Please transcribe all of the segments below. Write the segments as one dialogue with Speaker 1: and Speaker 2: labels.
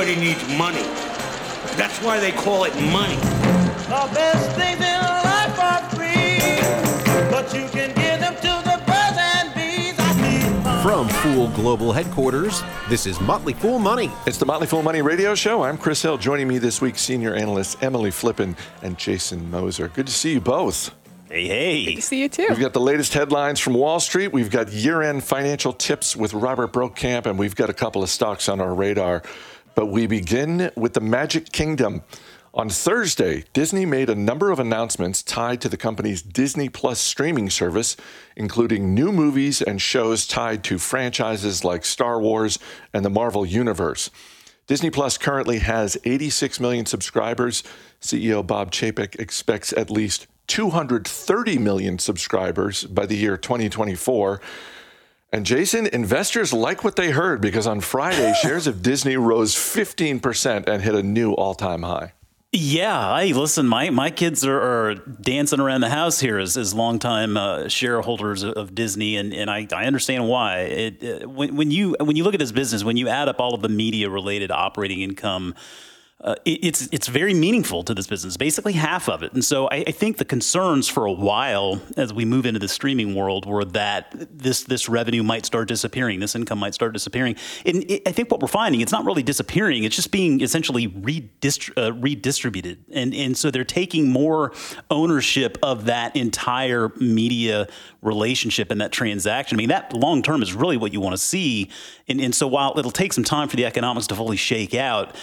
Speaker 1: Everybody needs money. That's why they call it money.
Speaker 2: The best things in life are free, but you can give them to the birds and bees. I need.
Speaker 3: From Fool Global Headquarters, this is Motley Fool Money.
Speaker 4: It's the Motley Fool Money Radio Show. I'm Chris Hill. Joining me this week, senior analysts Emily Flippen and Jason Moser. Good to see you both.
Speaker 5: Hey, hey.
Speaker 6: Good to See you too.
Speaker 4: We've got the latest headlines from Wall Street. We've got year end financial tips with Robert Brokamp, and we've got a couple of stocks on our radar. But we begin with the Magic Kingdom. On Thursday, Disney made a number of announcements tied to the company's Disney Plus streaming service, including new movies and shows tied to franchises like Star Wars and the Marvel Universe. Disney Plus currently has 86 million subscribers. CEO Bob Chapek expects at least 230 million subscribers by the year 2024. And Jason, investors like what they heard because on Friday, shares of Disney rose 15% and hit a new all time high.
Speaker 5: Yeah, hey, listen, my, my kids are, are dancing around the house here as, as longtime uh, shareholders of Disney, and, and I, I understand why. It, uh, when, when you when you look at this business, when you add up all of the media related operating income, uh, it, it's it's very meaningful to this business, basically half of it. And so I, I, think the concerns for a while as we move into the streaming world were that this this revenue might start disappearing, this income might start disappearing. And it, I think what we're finding, it's not really disappearing; it's just being essentially redistri- uh, redistributed. And and so they're taking more ownership of that entire media relationship and that transaction. I mean, that long term is really what you want to see. And and so while it'll take some time for the economics to fully shake out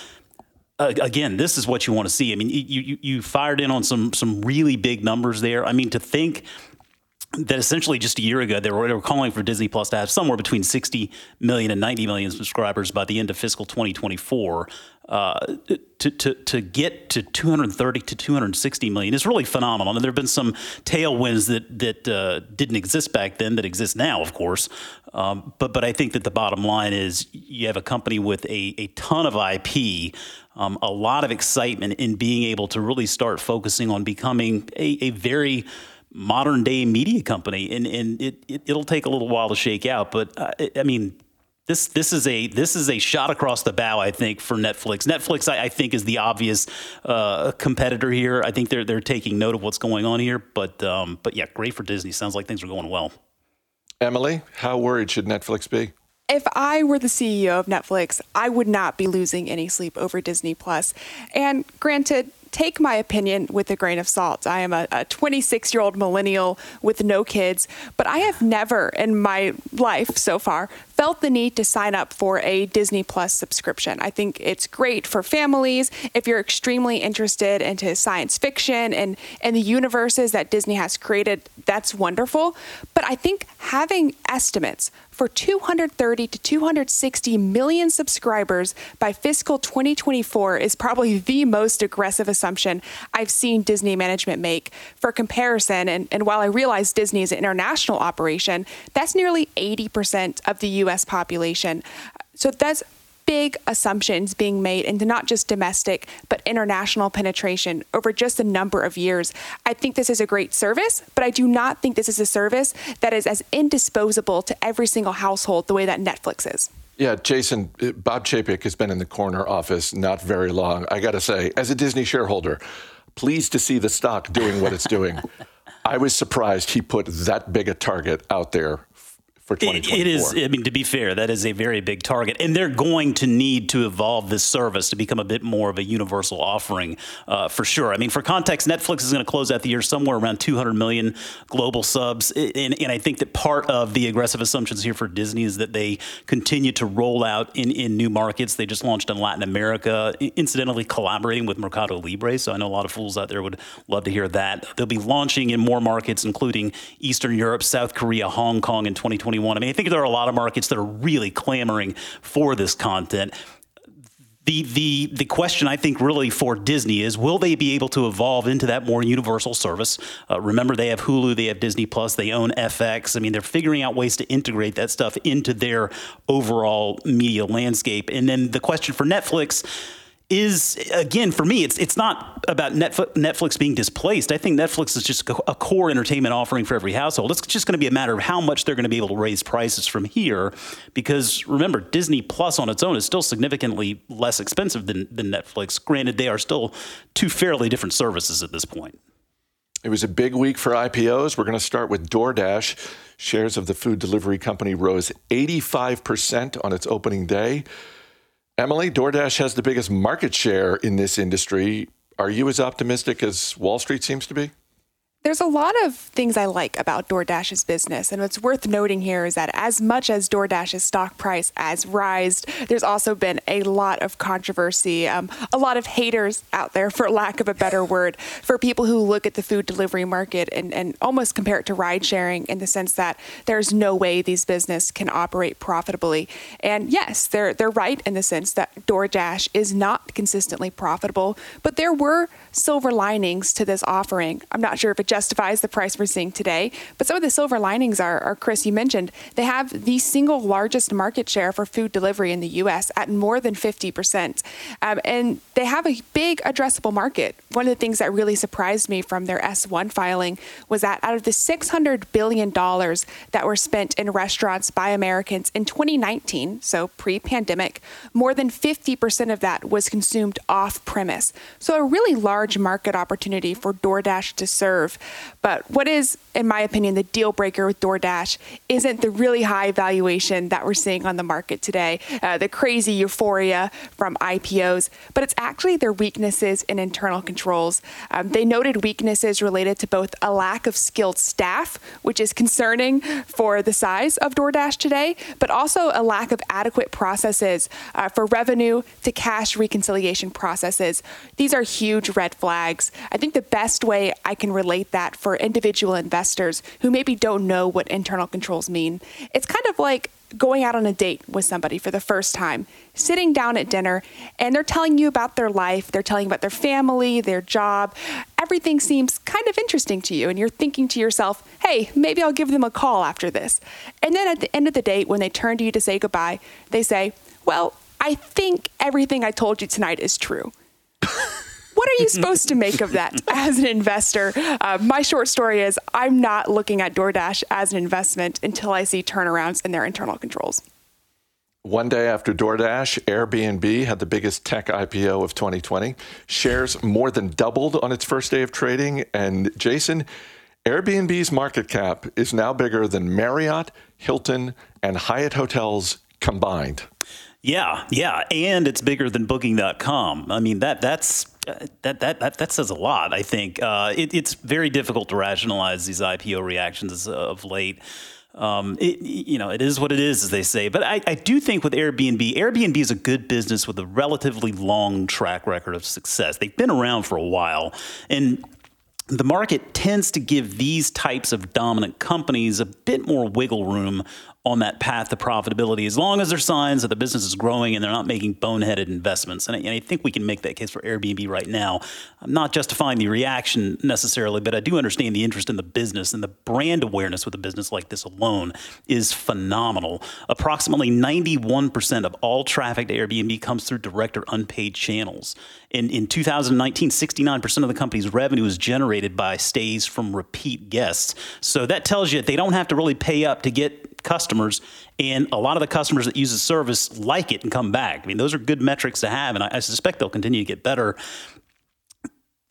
Speaker 5: uh, again, this is what you want to see. I mean, you, you you fired in on some some really big numbers there. I mean, to think that essentially just a year ago they were, they were calling for Disney Plus to have somewhere between 60 million and 90 million subscribers by the end of fiscal 2024. Uh, to, to, to get to 230 to 260 million is really phenomenal. And there have been some tailwinds that that uh, didn't exist back then that exist now, of course. Um, but but I think that the bottom line is you have a company with a, a ton of IP, um, a lot of excitement in being able to really start focusing on becoming a, a very modern day media company, and and it, it will take a little while to shake out. But uh, I mean, this this is a this is a shot across the bow, I think, for Netflix. Netflix, I, I think, is the obvious uh, competitor here. I think they're they're taking note of what's going on here. But um, but yeah, great for Disney. Sounds like things are going well.
Speaker 4: Emily, how worried should Netflix be?
Speaker 6: If I were the CEO of Netflix, I would not be losing any sleep over Disney Plus. And granted, take my opinion with a grain of salt. I am a 26 year old millennial with no kids, but I have never in my life so far felt the need to sign up for a Disney Plus subscription. I think it's great for families if you're extremely interested into science fiction and, and the universes that Disney has created. That's wonderful. But I think having estimates for 230 to 260 million subscribers by fiscal 2024 is probably the most aggressive assumption I've seen Disney management make. For comparison, and, and while I realize Disney is an international operation, that's nearly 80% of the US population. So that's big assumptions being made into not just domestic, but international penetration over just a number of years. I think this is a great service, but I do not think this is a service that is as indisposable to every single household the way that Netflix is.
Speaker 4: Yeah, Jason, Bob Chapek has been in the corner office not very long. I got to say, as a Disney shareholder, pleased to see the stock doing what it's doing. I was surprised he put that big a target out there for 2024.
Speaker 5: It is, I mean, to be fair, that is a very big target. And they're going to need to evolve this service to become a bit more of a universal offering uh, for sure. I mean, for context, Netflix is going to close out the year somewhere around 200 million global subs. And, and, I think that part of the aggressive assumptions here for Disney is that they continue to roll out in, in new markets. They just launched in Latin America, incidentally collaborating with Mercado Libre. So I know a lot of fools out there would love to hear that. They'll be launching in more markets, including Eastern Europe, South Korea, Hong Kong in 2020. 2021. I mean, I think there are a lot of markets that are really clamoring for this content. The, the, the question I think really for Disney is will they be able to evolve into that more universal service? Uh, remember, they have Hulu, they have Disney Plus, they own FX. I mean, they're figuring out ways to integrate that stuff into their overall media landscape. And then the question for Netflix is again for me it's it's not about Netflix being displaced. I think Netflix is just a core entertainment offering for every household. It's just going to be a matter of how much they're going to be able to raise prices from here because remember Disney Plus on its own is still significantly less expensive than than Netflix. Granted they are still two fairly different services at this point.
Speaker 4: It was a big week for IPOs. We're going to start with DoorDash. Shares of the food delivery company rose 85% on its opening day. Emily, DoorDash has the biggest market share in this industry. Are you as optimistic as Wall Street seems to be?
Speaker 6: There's a lot of things I like about DoorDash's business. And what's worth noting here is that as much as DoorDash's stock price has rised, there's also been a lot of controversy, um, a lot of haters out there, for lack of a better word, for people who look at the food delivery market and, and almost compare it to ride sharing in the sense that there's no way these businesses can operate profitably. And yes, they're, they're right in the sense that DoorDash is not consistently profitable, but there were silver linings to this offering. I'm not sure if it justifies the price we're seeing today, but some of the silver linings are, are Chris, you mentioned, they have the single largest market share for food delivery in the U.S. at more than 50%. Um, and they have a big addressable market. One of the things that really surprised me from their S1 filing was that out of the $600 billion that were spent in restaurants by Americans in 2019, so pre pandemic, more than 50% of that was consumed off premise. So a really large large market opportunity for DoorDash to serve. But what is, in my opinion, the deal breaker with DoorDash isn't the really high valuation that we're seeing on the market today, uh, the crazy euphoria from IPOs, but it's actually their weaknesses in internal controls. Um, they noted weaknesses related to both a lack of skilled staff, which is concerning for the size of DoorDash today, but also a lack of adequate processes uh, for revenue to cash reconciliation processes. These are huge red flags. I think the best way I can relate that for individual investors who maybe don't know what internal controls mean, it's kind of like going out on a date with somebody for the first time, sitting down at dinner, and they're telling you about their life, they're telling you about their family, their job. Everything seems kind of interesting to you, and you're thinking to yourself, hey, maybe I'll give them a call after this. And then at the end of the date, when they turn to you to say goodbye, they say, well, I think everything I told you tonight is true. What are you supposed to make of that as an investor? Uh, my short story is I'm not looking at DoorDash as an investment until I see turnarounds in their internal controls.
Speaker 4: One day after DoorDash, Airbnb had the biggest tech IPO of 2020. Shares more than doubled on its first day of trading. And Jason, Airbnb's market cap is now bigger than Marriott, Hilton, and Hyatt hotels combined.
Speaker 5: Yeah, yeah, and it's bigger than Booking.com. I mean that that's that, that that that says a lot. I think uh, it, it's very difficult to rationalize these IPO reactions of late. Um, it, you know, it is what it is, as they say. But I, I, do think with Airbnb, Airbnb is a good business with a relatively long track record of success. They've been around for a while, and the market tends to give these types of dominant companies a bit more wiggle room on that path to profitability as long as there's signs that the business is growing and they're not making boneheaded investments. And I, and I, think we can make that case for Airbnb right now. I'm not justifying the reaction necessarily, but I do understand the interest in the business and the brand awareness with a business like this alone is phenomenal. Approximately 91% of all traffic to Airbnb comes through direct or unpaid channels. In, in 2019, 69% of the company's revenue was generated by stays from repeat guests. So that tells you they don't have to really pay up to get customers, and a lot of the customers that use the service like it and come back. I mean, those are good metrics to have, and I, I suspect they'll continue to get better.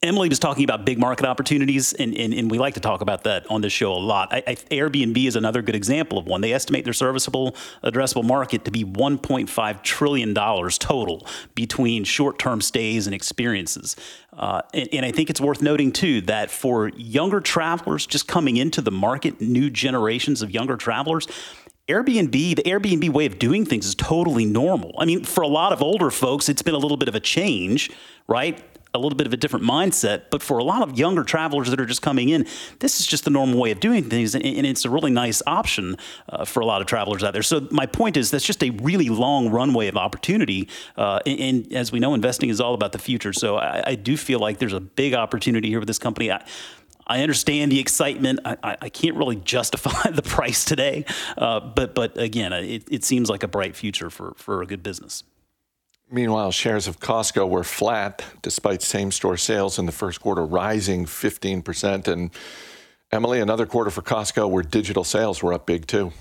Speaker 5: Emily was talking about big market opportunities, and, and, and, we like to talk about that on this show a lot. I, I, Airbnb is another good example of one. They estimate their serviceable addressable market to be $1.5 trillion total between short term stays and experiences. Uh, and, and I think it's worth noting, too, that for younger travelers just coming into the market, new generations of younger travelers, Airbnb, the Airbnb way of doing things is totally normal. I mean, for a lot of older folks, it's been a little bit of a change, right? a little bit of a different mindset. But for a lot of younger travelers that are just coming in, this is just the normal way of doing things, and, it's a really nice option uh, for a lot of travelers out there. So my point is that's just a really long runway of opportunity. Uh, and, and, as we know, investing is all about the future. So I, I, do feel like there's a big opportunity here with this company. I, I understand the excitement. I, I, can't really justify the price today, uh, but but again, it, it seems like a bright future for for a good business.
Speaker 4: Meanwhile, shares of Costco were flat despite same store sales in the first quarter rising 15%. And Emily, another quarter for Costco where digital sales were up big too.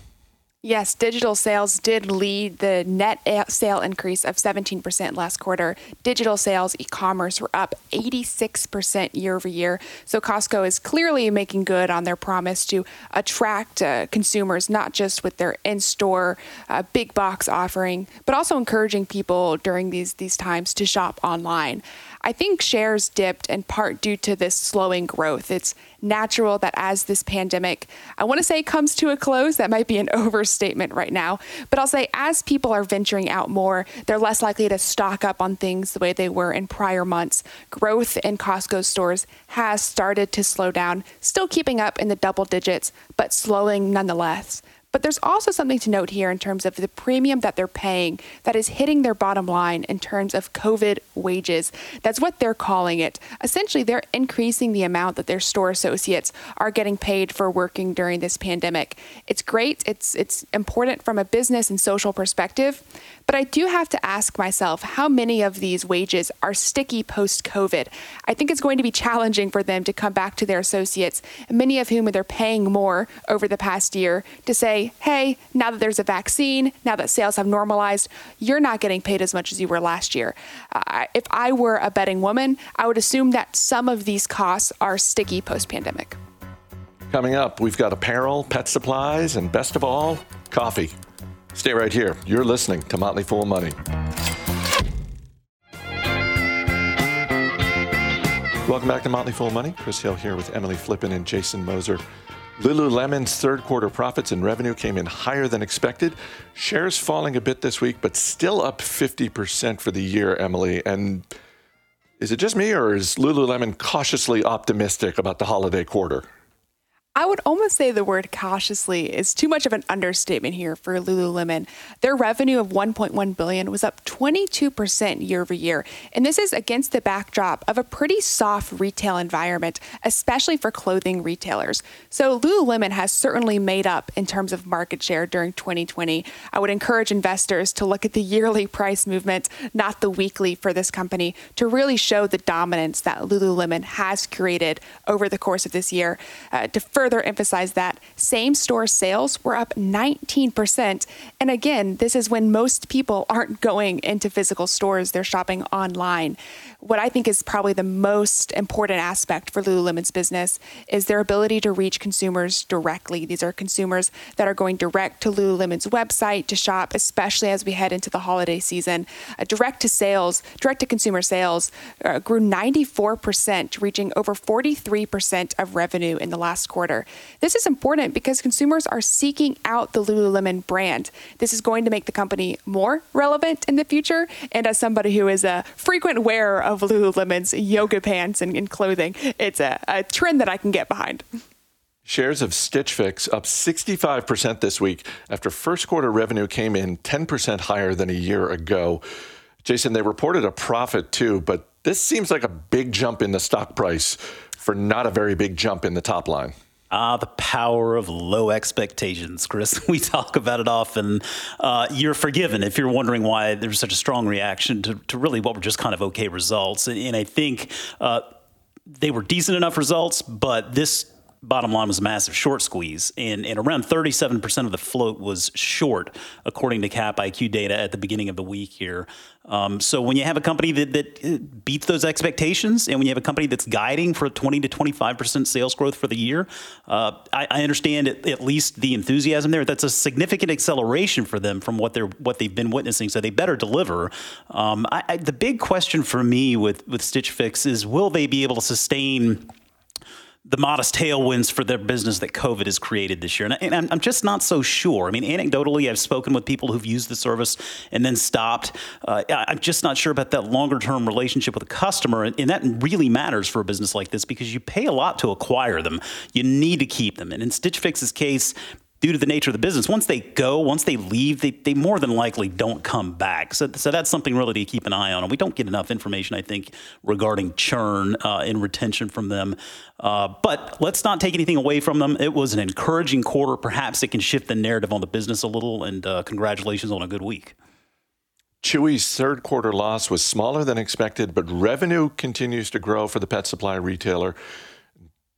Speaker 6: Yes, digital sales did lead the net sale increase of 17% last quarter. Digital sales, e commerce, were up 86% year over year. So Costco is clearly making good on their promise to attract uh, consumers, not just with their in store uh, big box offering, but also encouraging people during these, these times to shop online. I think shares dipped in part due to this slowing growth. It's natural that as this pandemic, I want to say comes to a close, that might be an overstatement right now, but I'll say as people are venturing out more, they're less likely to stock up on things the way they were in prior months. Growth in Costco stores has started to slow down, still keeping up in the double digits, but slowing nonetheless. But there's also something to note here in terms of the premium that they're paying that is hitting their bottom line in terms of COVID wages. That's what they're calling it. Essentially, they're increasing the amount that their store associates are getting paid for working during this pandemic. It's great. It's it's important from a business and social perspective, but I do have to ask myself how many of these wages are sticky post COVID. I think it's going to be challenging for them to come back to their associates, many of whom they're paying more over the past year, to say, hey, now that there's a vaccine, now that sales have normalized, you're not getting paid as much as you were last year. Uh, if I were a betting woman, I would assume that some of these costs are sticky post pandemic.
Speaker 4: Coming up, we've got apparel, pet supplies, and best of all, coffee. Stay right here. You're listening to Motley Fool Money. Welcome back to Motley Fool Money. Chris Hill here with Emily Flippen and Jason Moser. Lululemon's third quarter profits and revenue came in higher than expected. Shares falling a bit this week, but still up 50% for the year, Emily. And is it just me, or is Lululemon cautiously optimistic about the holiday quarter?
Speaker 6: I would almost say the word cautiously is too much of an understatement here for Lululemon. Their revenue of 1.1 billion was up 22% year over year, and this is against the backdrop of a pretty soft retail environment, especially for clothing retailers. So Lululemon has certainly made up in terms of market share during 2020. I would encourage investors to look at the yearly price movement, not the weekly for this company, to really show the dominance that Lululemon has created over the course of this year. Uh, to further emphasize that same store sales were up 19%. And again, this is when most people aren't going into physical stores, they're shopping online what I think is probably the most important aspect for Lululemon's business is their ability to reach consumers directly. These are consumers that are going direct to Lululemon's website to shop, especially as we head into the holiday season. Uh, direct to sales, direct to consumer sales uh, grew 94%, reaching over 43% of revenue in the last quarter. This is important because consumers are seeking out the Lululemon brand. This is going to make the company more relevant in the future. And as somebody who is a frequent wearer of of Lululemon's yoga pants and, and clothing. It's a, a trend that I can get behind.
Speaker 4: Shares of Stitch Fix up 65% this week after first quarter revenue came in 10% higher than a year ago. Jason, they reported a profit too, but this seems like a big jump in the stock price for not a very big jump in the top line.
Speaker 5: Ah, the power of low expectations, Chris. We talk about it often. Uh, you're forgiven if you're wondering why there's such a strong reaction to, to really what were just kind of okay results. And, and I think uh, they were decent enough results, but this bottom line was a massive short squeeze, and, and around 37% of the float was short, according to Cap IQ data at the beginning of the week here. Um, so when you have a company that, that uh, beats those expectations, and when you have a company that's guiding for 20 to 25% sales growth for the year, uh, I, I, understand at, at, least the enthusiasm there. That's a significant acceleration for them from what they're what they've been witnessing. So they better deliver. Um, I, I, the big question for me with with Stitch Fix is will they be able to sustain the modest tailwinds for their business that COVID has created this year. And, I, am just not so sure. I mean, anecdotally, I've spoken with people who've used the service and then stopped. Uh, I'm just not sure about that longer term relationship with a customer. And, and, that really matters for a business like this because you pay a lot to acquire them. You need to keep them. And in Stitch Fix's case, due to the nature of the business, once they go, once they leave, they, they more than likely don't come back. So, so that's something really to keep an eye on. And we don't get enough information, I think, regarding churn uh, and retention from them. Uh, but let's not take anything away from them. It was an encouraging quarter. Perhaps it can shift the narrative on the business a little. And uh, congratulations on a good week.
Speaker 4: Chewy's third quarter loss was smaller than expected, but revenue continues to grow for the pet supply retailer.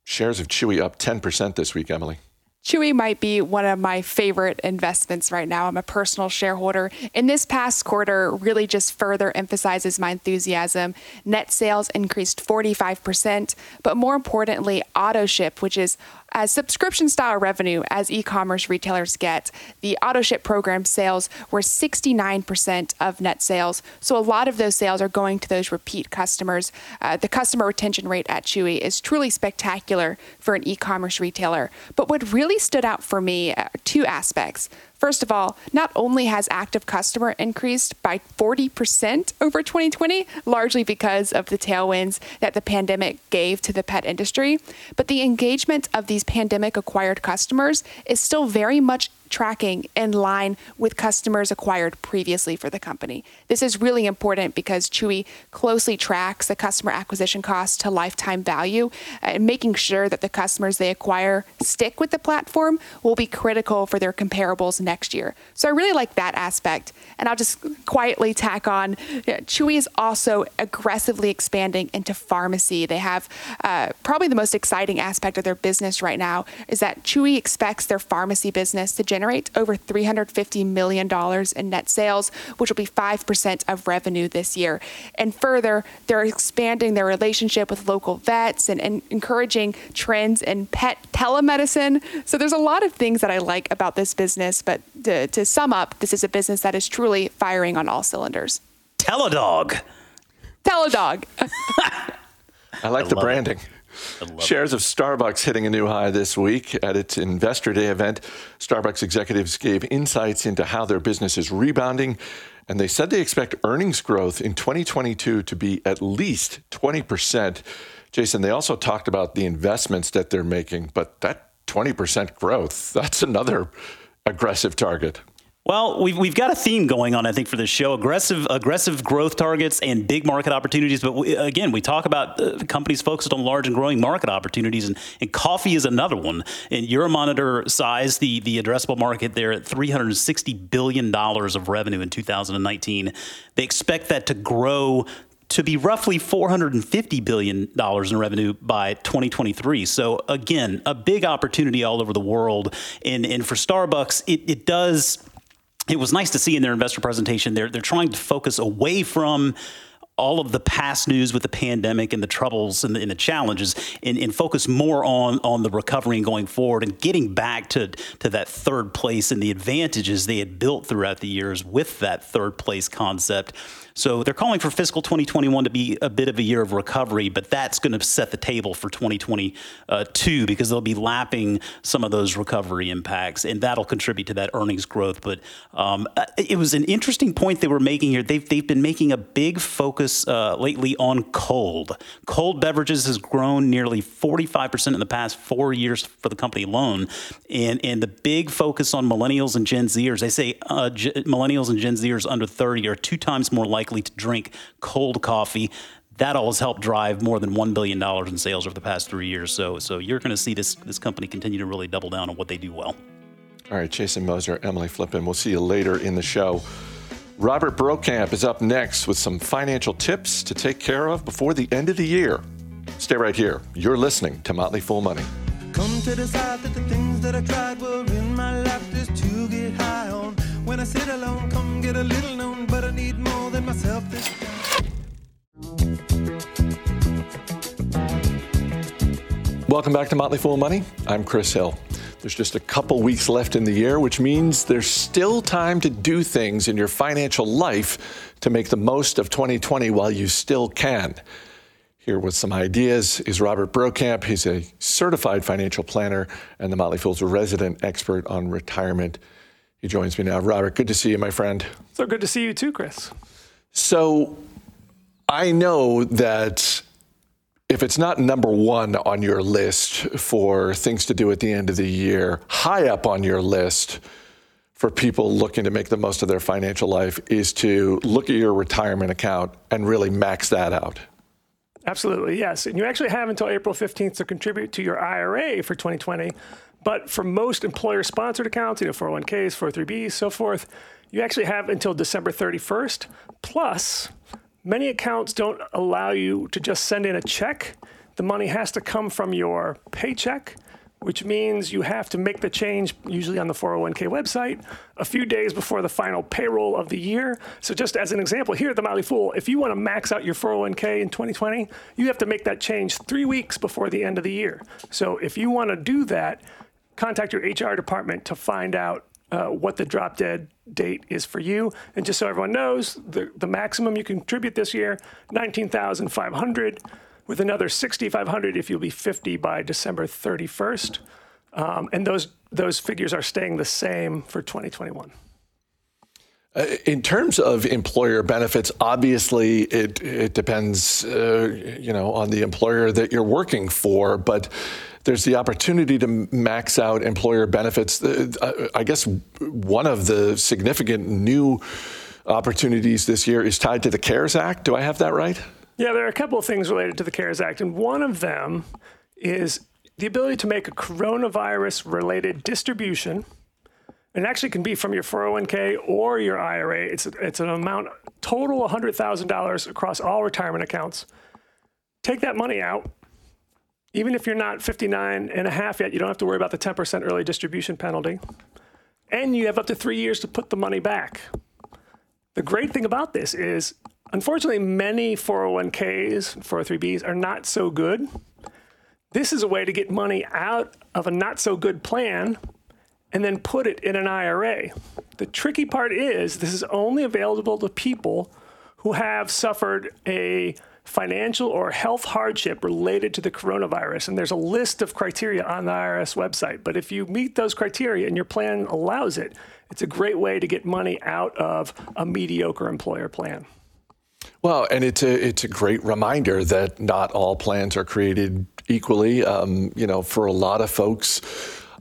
Speaker 4: Shares of Chewy up 10% this week, Emily.
Speaker 6: Chewy might be one of my favorite investments right now. I'm a personal shareholder. And this past quarter, really just further emphasizes my enthusiasm. Net sales increased 45%, but more importantly, auto ship, which is as subscription style revenue as e-commerce retailers get. The auto ship program sales were 69% of net sales. So a lot of those sales are going to those repeat customers. Uh, the customer retention rate at Chewy is truly spectacular for an e-commerce retailer. But what really stood out for me are two aspects. First of all, not only has active customer increased by 40% over 2020, largely because of the tailwinds that the pandemic gave to the pet industry, but the engagement of these pandemic acquired customers is still very much tracking in line with customers acquired previously for the company. This is really important because Chewy closely tracks the customer acquisition cost to lifetime value, and making sure that the customers they acquire stick with the platform will be critical for their comparables next year. So I really like that aspect. And I'll just quietly tack on Chewy is also aggressively expanding into pharmacy. They have uh, probably the most exciting aspect of their business right now is that Chewy expects their pharmacy business to generate generate over $350 million in net sales, which will be 5% of revenue this year. And further, they're expanding their relationship with local vets and, and encouraging trends in pet telemedicine. So there's a lot of things that I like about this business. But to, to sum up, this is a business that is truly firing on all cylinders.
Speaker 5: Teledog.
Speaker 6: Teledog.
Speaker 4: I like
Speaker 5: I
Speaker 4: the
Speaker 5: branding. it.
Speaker 4: Shares of Starbucks hitting a new high this week at its Investor Day event. Starbucks executives gave insights into how their business is rebounding, and they said they expect earnings growth in 2022 to be at least 20%. Jason, they also talked about the investments that they're making, but that 20% growth, that's another aggressive target.
Speaker 5: Well, we've, we've got a theme going on, I think, for this show: aggressive aggressive growth targets and big market opportunities. But we, again, we talk about uh, companies focused on large and growing market opportunities, and, and coffee is another one. And Euromonitor size the the addressable market there at 360 billion dollars of revenue in 2019. They expect that to grow to be roughly $450 billion in revenue by 2023. So, again, a big opportunity all over the world. And, and for Starbucks, it, it does it was nice to see in their investor presentation they're they're trying to focus away from all of the past news with the pandemic and the troubles and the, and the challenges and, and, focus more on on the recovery and going forward and getting back to to that third place and the advantages they had built throughout the years with that third place concept so they're calling for fiscal 2021 to be a bit of a year of recovery, but that's going to set the table for 2022 because they'll be lapping some of those recovery impacts, and that'll contribute to that earnings growth. But um, it was an interesting point they were making here. They've, they've been making a big focus uh, lately on cold. Cold beverages has grown nearly 45% in the past four years for the company alone. And, and the big focus on millennials and Gen Zers, they say uh, G- millennials and Gen Zers under 30 are two times more likely to drink cold coffee. That all has helped drive more than one billion dollars in sales over the past three years. So, so you're going to see this this company continue to really double down on what they do well.
Speaker 4: All right, Jason Moser, Emily Flippen. We'll see you later in the show. Robert Brokamp is up next with some financial tips to take care of before the end of the year. Stay right here. You're listening to Motley Fool Money.
Speaker 2: Come to decide that the things that I tried were in my life just to get high on. When I sit alone, come get a little
Speaker 4: Welcome back to Motley Fool Money. I'm Chris Hill. There's just a couple weeks left in the year, which means there's still time to do things in your financial life to make the most of 2020 while you still can. Here with some ideas is Robert Brokamp. He's a certified financial planner and the Motley Fool's resident expert on retirement. He joins me now. Robert, good to see you, my friend.
Speaker 7: So good to see you too, Chris.
Speaker 4: So I know that if it's not number one on your list for things to do at the end of the year, high up on your list for people looking to make the most of their financial life is to look at your retirement account and really max that out.
Speaker 7: Absolutely, yes. And you actually have until April 15th to contribute to your IRA for 2020. But for most employer sponsored accounts, you know, 401ks, 403bs, so forth, you actually have until December 31st. Plus, many accounts don't allow you to just send in a check. The money has to come from your paycheck which means you have to make the change, usually on the 401k website, a few days before the final payroll of the year. So, just as an example, here at the Motley Fool, if you want to max out your 401k in 2020, you have to make that change three weeks before the end of the year. So, if you want to do that, contact your HR department to find out uh, what the drop dead date is for you. And just so everyone knows, the, the maximum you contribute this year, 19,500 with another 6,500 if you'll be 50 by December 31st. Um, and those those figures are staying the same for 2021.
Speaker 4: Uh, in terms of employer benefits, obviously it it depends, uh, you know, on the employer that you're working for, but there's the opportunity to max out employer benefits. Uh, I guess one of the significant new opportunities this year is tied to the CARES Act. Do I have that right?
Speaker 7: Yeah, there are a couple of things related to the CARES Act, and one of them is the ability to make a coronavirus related distribution. It actually can be from your 401k or your IRA. It's, it's an amount total $100,000 across all retirement accounts. Take that money out. Even if you're not 59 and a half yet, you don't have to worry about the 10% early distribution penalty. And you have up to three years to put the money back. The great thing about this is Unfortunately, many 401ks, 403bs are not so good. This is a way to get money out of a not so good plan and then put it in an IRA. The tricky part is this is only available to people who have suffered a financial or health hardship related to the coronavirus. And there's a list of criteria on the IRS website. But if you meet those criteria and your plan allows it, it's a great way to get money out of a mediocre employer plan.
Speaker 4: Well, and it's a it's a great reminder that not all plans are created equally. Um, you know, for a lot of folks,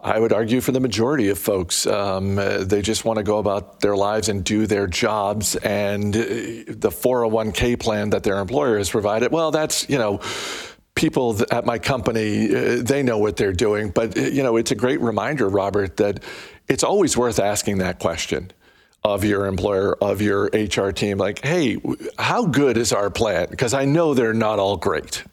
Speaker 4: I would argue for the majority of folks, um, they just want to go about their lives and do their jobs, and uh, the 401k plan that their employer has provided. Well, that's you know people at my company, uh, they know what they're doing. But, uh, you know, it's a great reminder, Robert, that it's always worth asking that question of your employer, of your HR team, like, hey, how good is our plan? Because I know they're not all great.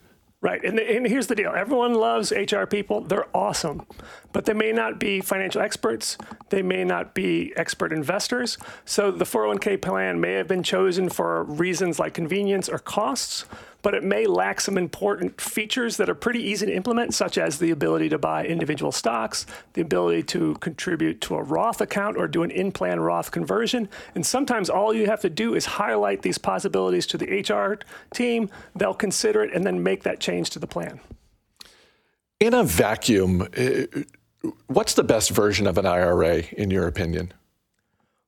Speaker 7: Right. And, the, and, here's the deal everyone loves HR people. They're awesome, but they may not be financial experts. They may not be expert investors. So the 401k plan may have been chosen for reasons like convenience or costs, but it may lack some important features that are pretty easy to implement, such as the ability to buy individual stocks, the ability to contribute to a Roth account or do an in plan Roth conversion. And sometimes all you have to do is highlight these possibilities to the HR team. They'll consider it and then make that change to the plan.
Speaker 4: In a vacuum, eh, what's the best version of an IRA, in your opinion?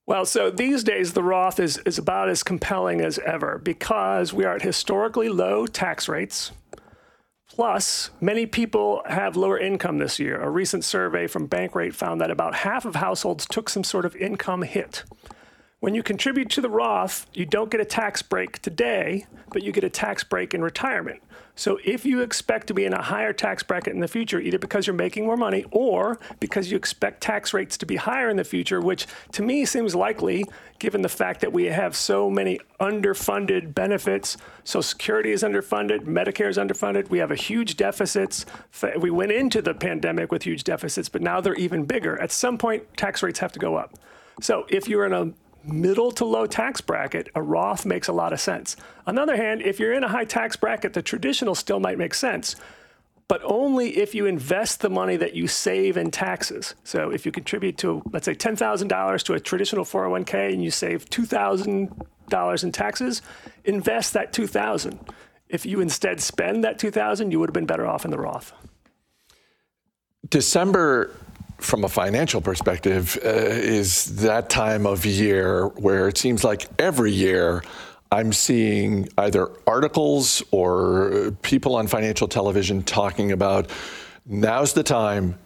Speaker 7: Well, so these days the Roth is, is about as compelling as ever because we are at historically low tax rates. Plus, many people have lower income this year. A recent survey from Bankrate found that about half of households took some sort of income hit. When you contribute to the Roth, you don't get a tax break today, but you get a tax break in retirement. So if you expect to be in a higher tax bracket in the future, either because you're making more money or because you expect tax rates to be higher in the future, which to me seems likely given the fact that we have so many underfunded benefits. Social Security is underfunded, Medicare is underfunded. We have a huge deficits. We went into the pandemic with huge deficits, but now they're even bigger. At some point, tax rates have to go up. So if you're in a middle to low tax bracket, a Roth makes a lot of sense. On the other hand, if you're in a high tax bracket, the traditional still might make sense, but only if you invest the money that you save in taxes. So if you contribute to, let's say, $10,000 to a traditional 401k and you save $2,000 in taxes, invest that 2000 If you instead spend that 2000 you would have been better off in the Roth.
Speaker 4: December from a financial perspective, uh, is that time of year where it seems like every year I'm seeing either articles or people on financial television talking about now's the time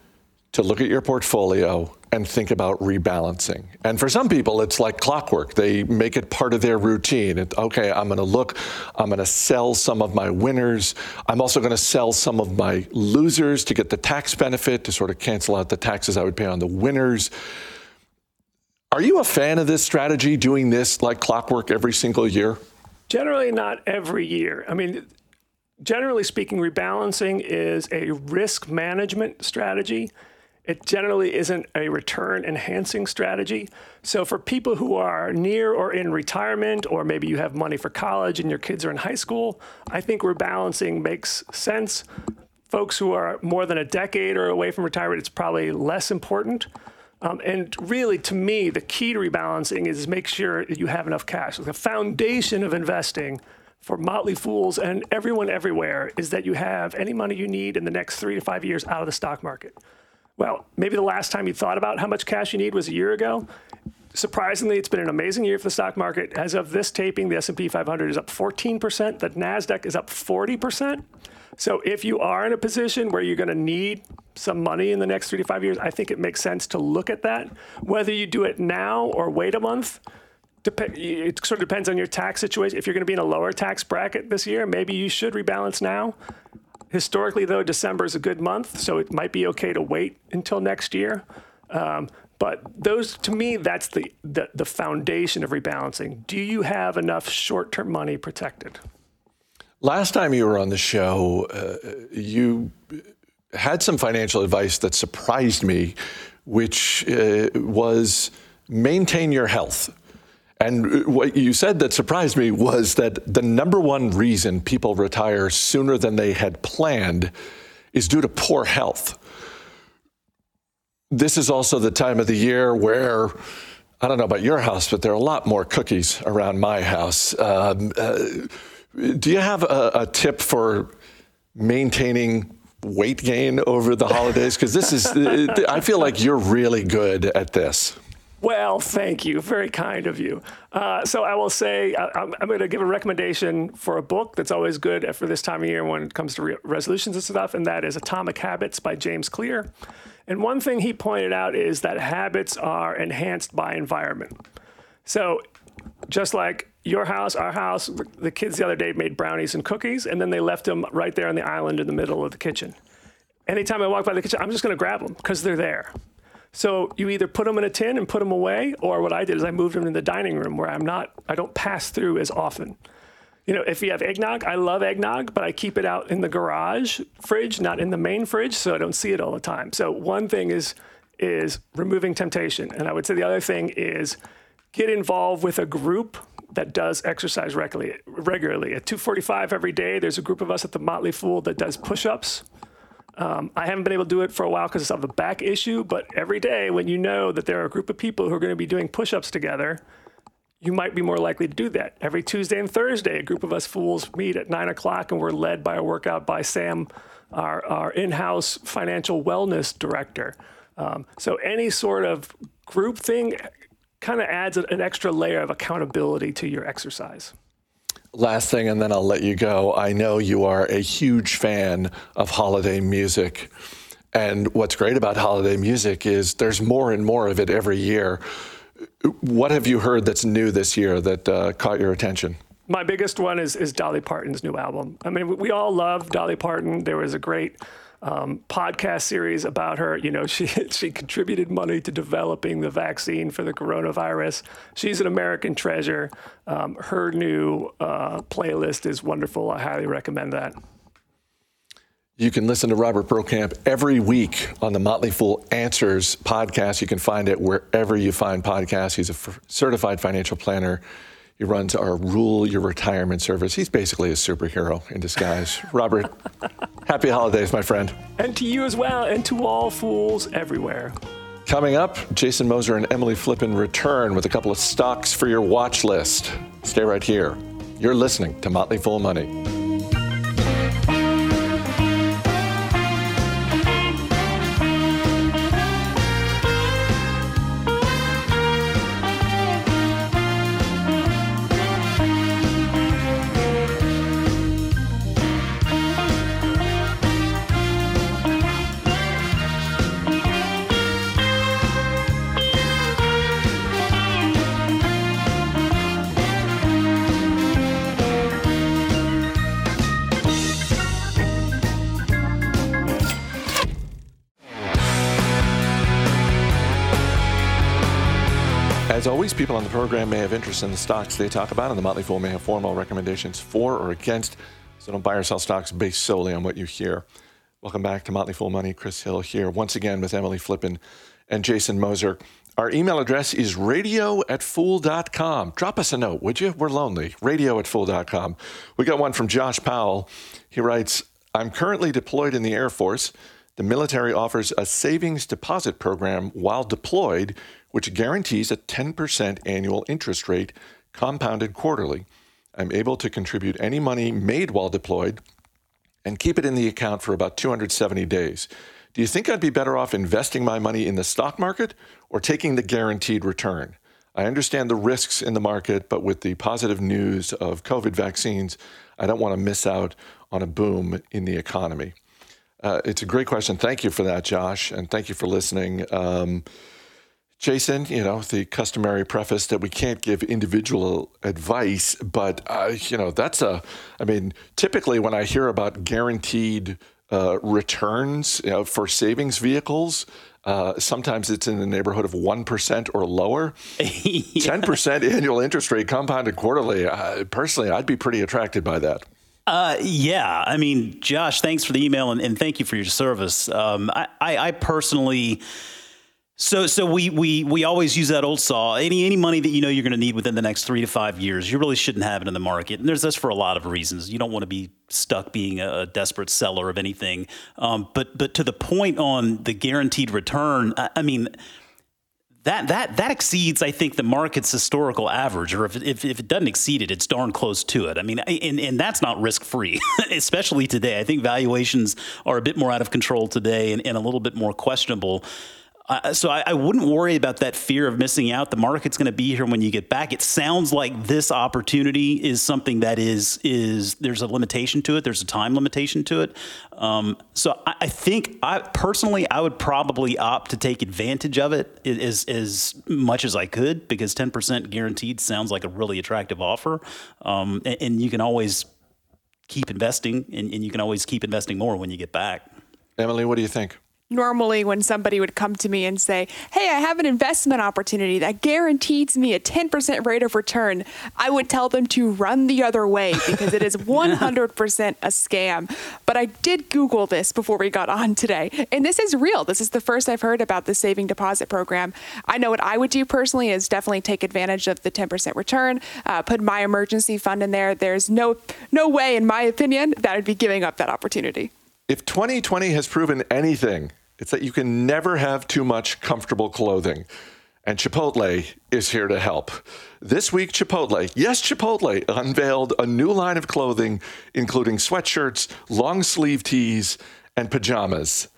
Speaker 4: to look at your portfolio and think about rebalancing. And for some people, it's like clockwork. They make it part of their routine. It, okay, I'm going to look, I'm going to sell some of my winners. I'm also going to sell some of my losers to get the tax benefit to sort of cancel out the taxes I would pay on the winners. Are you a fan of this strategy, doing this like clockwork every single year?
Speaker 7: Generally, not every year. I mean, generally speaking, rebalancing is a risk management strategy. It generally isn't a return enhancing strategy. So, for people who are near or in retirement, or maybe you have money for college and your kids are in high school, I think rebalancing makes sense. Folks who are more than a decade or away from retirement, it's probably less important. Um, and really, to me, the key to rebalancing is make sure that you have enough cash. The foundation of investing for Motley Fools and everyone everywhere is that you have any money you need in the next three to five years out of the stock market. Well, maybe the last time you thought about how much cash you need was a year ago. Surprisingly, it's been an amazing year for the stock market. As of this taping, the S&P 500 is up 14%, the Nasdaq is up 40%. So if you are in a position where you're going to need some money in the next three to five years, I think it makes sense to look at that. Whether you do it now or wait a month, it sort of depends on your tax situation. If you're going to be in a lower tax bracket this year, maybe you should rebalance now. Historically, though, December is a good month, so it might be okay to wait until next year. Um, but those, to me, that's the, the, the foundation of rebalancing. Do you have enough short-term money protected?
Speaker 4: Last time you were on the show, uh, you had some financial advice that surprised me, which uh, was maintain your health. And what you said that surprised me was that the number one reason people retire sooner than they had planned is due to poor health. This is also the time of the year where I don't know about your house, but there are a lot more cookies around my house. Um, uh, do you have a, a tip for maintaining weight gain over the holidays? Because this is, I feel like you're really good at this.
Speaker 7: Well, thank you. Very kind of you. Uh, so I will say I, am going to give a recommendation for a book that's always good for this time of year when it comes to re- resolutions and stuff, and that is Atomic Habits by James Clear. And one thing he pointed out is that habits are enhanced by environment. So just like your house, our house, the kids the other day made brownies and cookies, and then they left them right there on the island in the middle of the kitchen. Anytime I walk by the kitchen, I'm just going to grab them because they're there. So you either put them in a tin and put them away, or what I did is I moved them in the dining room where I'm not, I don't pass through as often. You know, if you have eggnog, I love eggnog, but I keep it out in the garage fridge, not in the main fridge, so I don't see it all the time. So one thing is is removing temptation, and I would say the other thing is get involved with a group that does exercise regularly. Regularly at 2:45 every day, there's a group of us at the Motley Fool that does push-ups. Um, I haven't been able to do it for a while because of a back issue, but every day when you know that there are a group of people who are going to be doing push ups together, you might be more likely to do that. Every Tuesday and Thursday, a group of us fools meet at nine o'clock and we're led by a workout by Sam, our, our in house financial wellness director. Um, so any sort of group thing kind of adds an extra layer of accountability to your exercise.
Speaker 4: Last thing, and then I'll let you go. I know you are a huge fan of holiday music. And what's great about holiday music is there's more and more of it every year. What have you heard that's new this year that uh, caught your attention?
Speaker 7: My biggest one is, is Dolly Parton's new album. I mean, we all love Dolly Parton. There was a great um, podcast series about her. You know, she she contributed money to developing the vaccine for the coronavirus. She's an American treasure. Um, her new uh, playlist is wonderful. I highly recommend that.
Speaker 4: You can listen to Robert Brokamp every week on the Motley Fool Answers podcast. You can find it wherever you find podcasts. He's a f- certified financial planner. He runs our Rule Your Retirement service. He's basically a superhero in disguise. Robert, happy holidays, my friend.
Speaker 7: And to you as well, and to all fools everywhere.
Speaker 4: Coming up, Jason Moser and Emily Flippen return with a couple of stocks for your watch list. Stay right here. You're listening to Motley Fool Money. Program may have interest in the stocks they talk about, and the Motley Fool may have formal recommendations for or against. So don't buy or sell stocks based solely on what you hear. Welcome back to Motley Fool Money. Chris Hill here once again with Emily Flippen and Jason Moser. Our email address is radio at fool.com. Drop us a note, would you? We're lonely. Radio at fool.com. We got one from Josh Powell. He writes I'm currently deployed in the Air Force. The military offers a savings deposit program while deployed, which guarantees a 10% annual interest rate compounded quarterly. I'm able to contribute any money made while deployed and keep it in the account for about 270 days. Do you think I'd be better off investing my money in the stock market or taking the guaranteed return? I understand the risks in the market, but with the positive news of COVID vaccines, I don't want to miss out on a boom in the economy. Uh, it's a great question. Thank you for that, Josh, and thank you for listening. Um, Jason, you know, the customary preface that we can't give individual advice, but, uh, you know, that's a, I mean, typically when I hear about guaranteed uh, returns you know, for savings vehicles, uh, sometimes it's in the neighborhood of 1% or lower. yeah. 10% annual interest rate compounded quarterly. Uh, personally, I'd be pretty attracted by that.
Speaker 5: Uh, yeah, I mean, Josh, thanks for the email and, and thank you for your service. Um, I, I, I, personally, so so we we we always use that old saw. Any any money that you know you're going to need within the next three to five years, you really shouldn't have it in the market. And there's this for a lot of reasons. You don't want to be stuck being a, desperate seller of anything. Um, but but to the point on the guaranteed return, I, I mean that that that exceeds, I think, the market's historical average, or if, if, if, it doesn't exceed it, it's darn close to it. I mean, and, and that's not risk free, especially today. I think valuations are a bit more out of control today and, and a little bit more questionable. So I, I, wouldn't worry about that fear of missing out. The market's going to be here when you get back. It sounds like this opportunity is something that is is there's a limitation to it. There's a time limitation to it. Um, so I, I, think I personally I would probably opt to take advantage of it as as much as I could because 10% guaranteed sounds like a really attractive offer, um, and, and, you can always keep investing, and, and you can always keep investing more when you get back.
Speaker 4: Emily, what do you think?
Speaker 6: Normally when somebody would come to me and say, Hey, I have an investment opportunity that guarantees me a 10% rate of return, I would tell them to run the other way because it is 100% a scam. But I did Google this before we got on today, and this is real. This is the first I've heard about the saving deposit program. I know what I would do personally is definitely take advantage of the 10% return, uh, put my emergency fund in there. There's no no way, in my opinion, that I'd be giving up that opportunity.
Speaker 4: If 2020 has proven anything, it's that you can never have too much comfortable clothing. And Chipotle is here to help. This week, Chipotle, yes, Chipotle, unveiled a new line of clothing, including sweatshirts, long sleeve tees, and pajamas.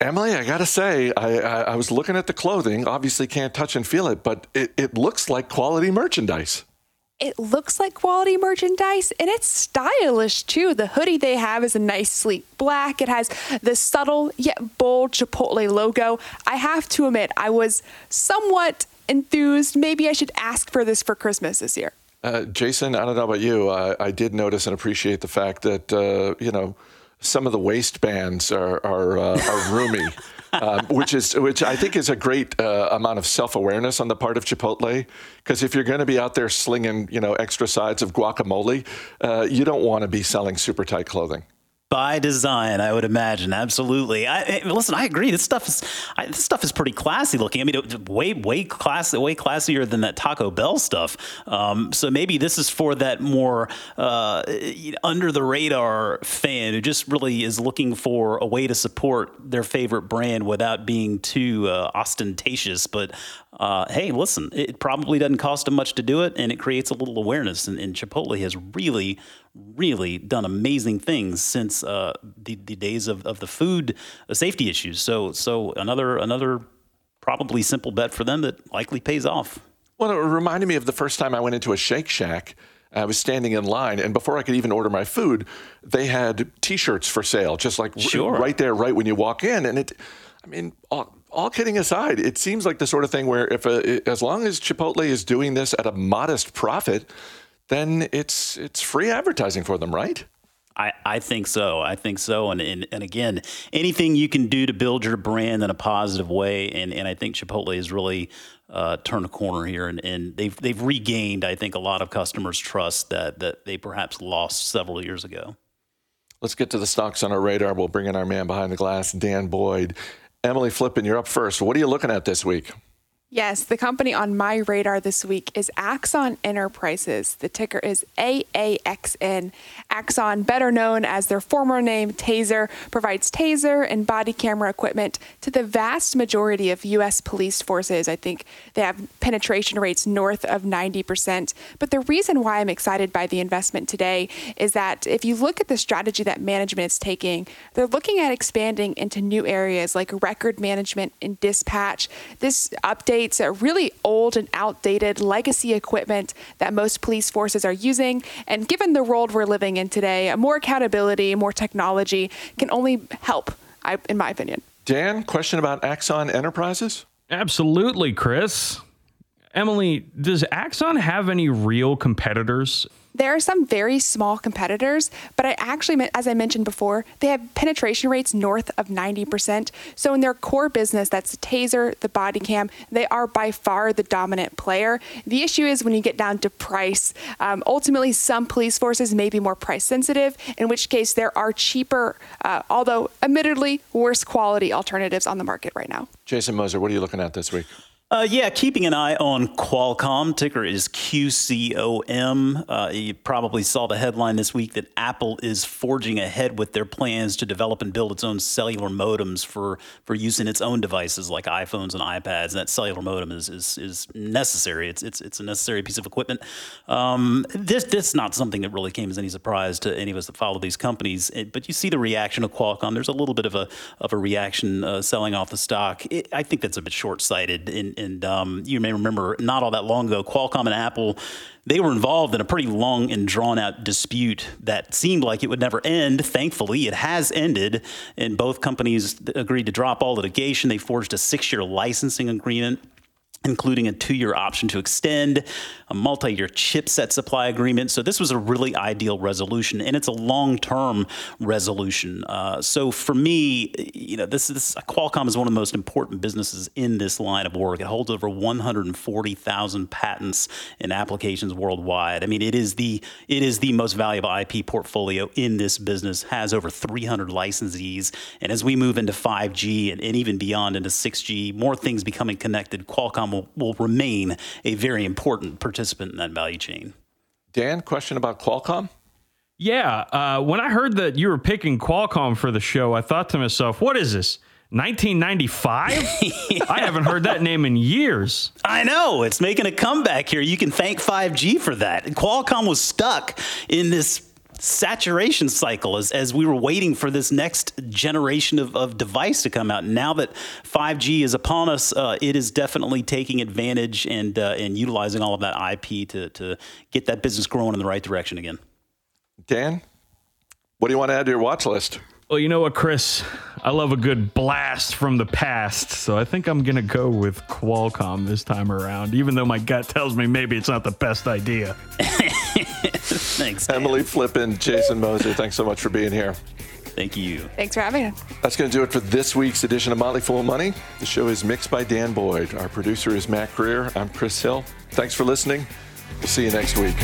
Speaker 4: Emily, I gotta say, I, I, I was looking at the clothing, obviously can't touch and feel it, but it, it looks like quality merchandise
Speaker 6: it looks like quality merchandise and it's stylish too. The hoodie they have is a nice sleek black. It has the subtle yet bold Chipotle logo. I have to admit, I was somewhat enthused. Maybe I should ask for this for Christmas this year.
Speaker 4: Uh, Jason, I don't know about you. I, I did notice and appreciate the fact that, uh, you know, some of the waistbands are, are, uh, are roomy. um, which is which I think is a great uh, amount of self awareness on the part of Chipotle. Because if you're going to be out there slinging, you know, extra sides of guacamole, uh, you don't want to be selling super tight clothing
Speaker 5: by design, I would imagine. Absolutely. I, listen, I agree. This stuff is I, this stuff is pretty classy looking. I mean, way way class way classier than that Taco Bell stuff. Um, so maybe this is for that more uh, under the radar fan who just really is looking for a way to support their favorite brand without being too uh, ostentatious. But uh, hey, listen, it probably doesn't cost them much to do it, and it creates a little awareness. And, and Chipotle has really, really done amazing things since uh, the, the days of, of the food uh, safety issues. So, so another another probably simple bet for them that likely pays off.
Speaker 4: Well, it reminded me of the first time I went into a Shake Shack. I was standing in line, and before I could even order my food, they had T-shirts for sale, just like sure. right there, right when you walk in. And it, I mean, all, all kidding aside, it seems like the sort of thing where if a, as long as Chipotle is doing this at a modest profit, then it's it's free advertising for them, right?
Speaker 5: I, I think so. I think so. And, and and again, anything you can do to build your brand in a positive way, and, and I think Chipotle has really uh, turn a corner here, and, and they've they've regained, I think, a lot of customers' trust that that they perhaps lost several years ago.
Speaker 4: Let's get to the stocks on our radar. We'll bring in our man behind the glass, Dan Boyd. Emily Flippen, you're up first. What are you looking at this week?
Speaker 6: Yes, the company on my radar this week is Axon Enterprises. The ticker is AAXN. Axon, better known as their former name Taser, provides taser and body camera equipment to the vast majority of U.S. police forces. I think they have penetration rates north of 90%. But the reason why I'm excited by the investment today is that if you look at the strategy that management is taking, they're looking at expanding into new areas like record management and dispatch. This update updates really old and outdated legacy equipment that most police forces are using. And given the world we're living in today, more accountability, more technology can only help, in my opinion.
Speaker 4: Dan, question about Axon Enterprises?
Speaker 8: Absolutely, Chris. Emily, does Axon have any real competitors
Speaker 6: there are some very small competitors, but I actually, as I mentioned before, they have penetration rates north of 90%. So in their core business, that's the taser, the body cam, they are by far the dominant player. The issue is when you get down to price. Um, ultimately, some police forces may be more price sensitive, in which case there are cheaper, uh, although admittedly worse quality alternatives on the market right now.
Speaker 4: Jason Moser, what are you looking at this week?
Speaker 5: Uh, yeah, keeping an eye on Qualcomm. Ticker is QCOM. Uh, you probably saw the headline this week that Apple is forging ahead with their plans to develop and build its own cellular modems for, for use in its own devices like iPhones and iPads. And that cellular modem is, is, is necessary. It's, it's, it's a necessary piece of equipment. Um, this this not something that really came as any surprise to any of us that follow these companies. It, but you see the reaction of Qualcomm. There's a little bit of a of a reaction uh, selling off the stock. It, I think that's a bit short sighted in and um, you may remember not all that long ago, Qualcomm and Apple, they were involved in a pretty long and drawn out dispute that seemed like it would never end. Thankfully, it has ended, and both companies agreed to drop all litigation. They forged a six year licensing agreement including a two year option to extend, a multi year chipset supply agreement. So, this was a really ideal resolution, and it's a long term resolution. Uh, so, for me, you know, this, this Qualcomm is one of the most important businesses in this line of work. It holds over 140,000 patents and applications worldwide. I mean, it is the it is the most valuable IP portfolio in this business, has over 300 licensees. And as we move into 5G and, and even beyond into 6G, more things becoming connected, Qualcomm will, will remain a very important participant in that value chain.
Speaker 4: Dan, question about Qualcomm?
Speaker 8: Yeah, uh, when I heard that you were picking Qualcomm for the show, I thought to myself, what is this? 1995? yeah. I haven't heard that name in years.
Speaker 5: I know. It's making a comeback here. You can thank 5G for that. Qualcomm was stuck in this saturation cycle as, as we were waiting for this next generation of, of device to come out. Now that 5G is upon us, uh, it is definitely taking advantage and, uh, and utilizing all of that IP to, to get that business growing in the right direction again.
Speaker 4: Dan, what do you want to add to your watch list?
Speaker 8: Well, you know what, Chris? I love a good blast from the past, so I think I'm going to go with Qualcomm this time around, even though my gut tells me maybe it's not the best idea.
Speaker 5: Thanks.
Speaker 4: Dan. Emily Flippen, Jason Moser, thanks so much for being here.
Speaker 5: Thank you.
Speaker 6: Thanks for having us.
Speaker 4: That's going to do it for this week's edition of Motley Fool Money. The show is mixed by Dan Boyd. Our producer is Mac Greer. I'm Chris Hill. Thanks for listening. We'll see you next week.